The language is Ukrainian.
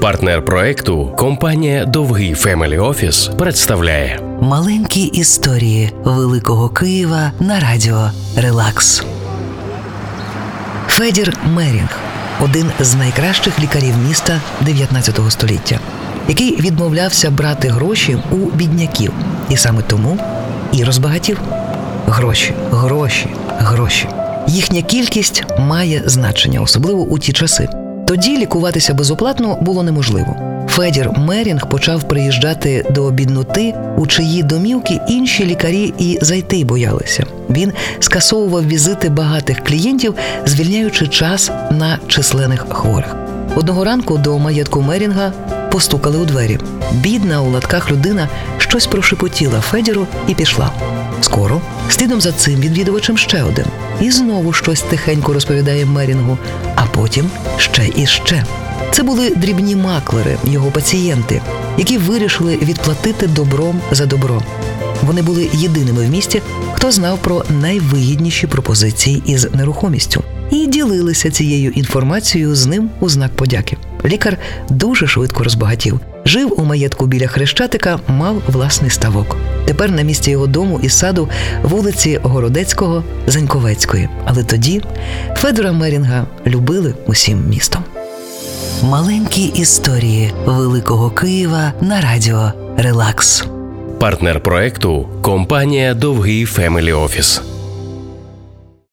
Партнер проекту компанія Довгий Family Office представляє Маленькі історії Великого Києва на радіо Релакс. Федір Мерінг один з найкращих лікарів міста 19 століття, який відмовлявся брати гроші у бідняків, і саме тому і розбагатів. Гроші, гроші, гроші. Їхня кількість має значення, особливо у ті часи. Тоді лікуватися безоплатно було неможливо. Федір Мерінг почав приїжджати до бідноти, у чиї домівки інші лікарі і зайти боялися. Він скасовував візити багатих клієнтів, звільняючи час на численних хворих. Одного ранку до маєтку Мерінга постукали у двері. Бідна у латках людина щось прошепотіла Федіру і пішла. Скоро слідом за цим відвідувачем ще один. І знову щось тихенько розповідає Мерінгу, потім ще і ще. Це були дрібні маклери, його пацієнти, які вирішили відплатити добром за добро. Вони були єдиними в місті, хто знав про найвигідніші пропозиції із нерухомістю і ділилися цією інформацією з ним у знак подяки. Лікар дуже швидко розбагатів. Жив у маєтку біля Хрещатика, мав власний ставок. Тепер на місці його дому і саду вулиці Городецького, Заньковецької. Але тоді Федора Мерінга любили усім містом. Маленькі історії Великого Києва на радіо Релакс. партнер проекту компанія Довгий Family Office.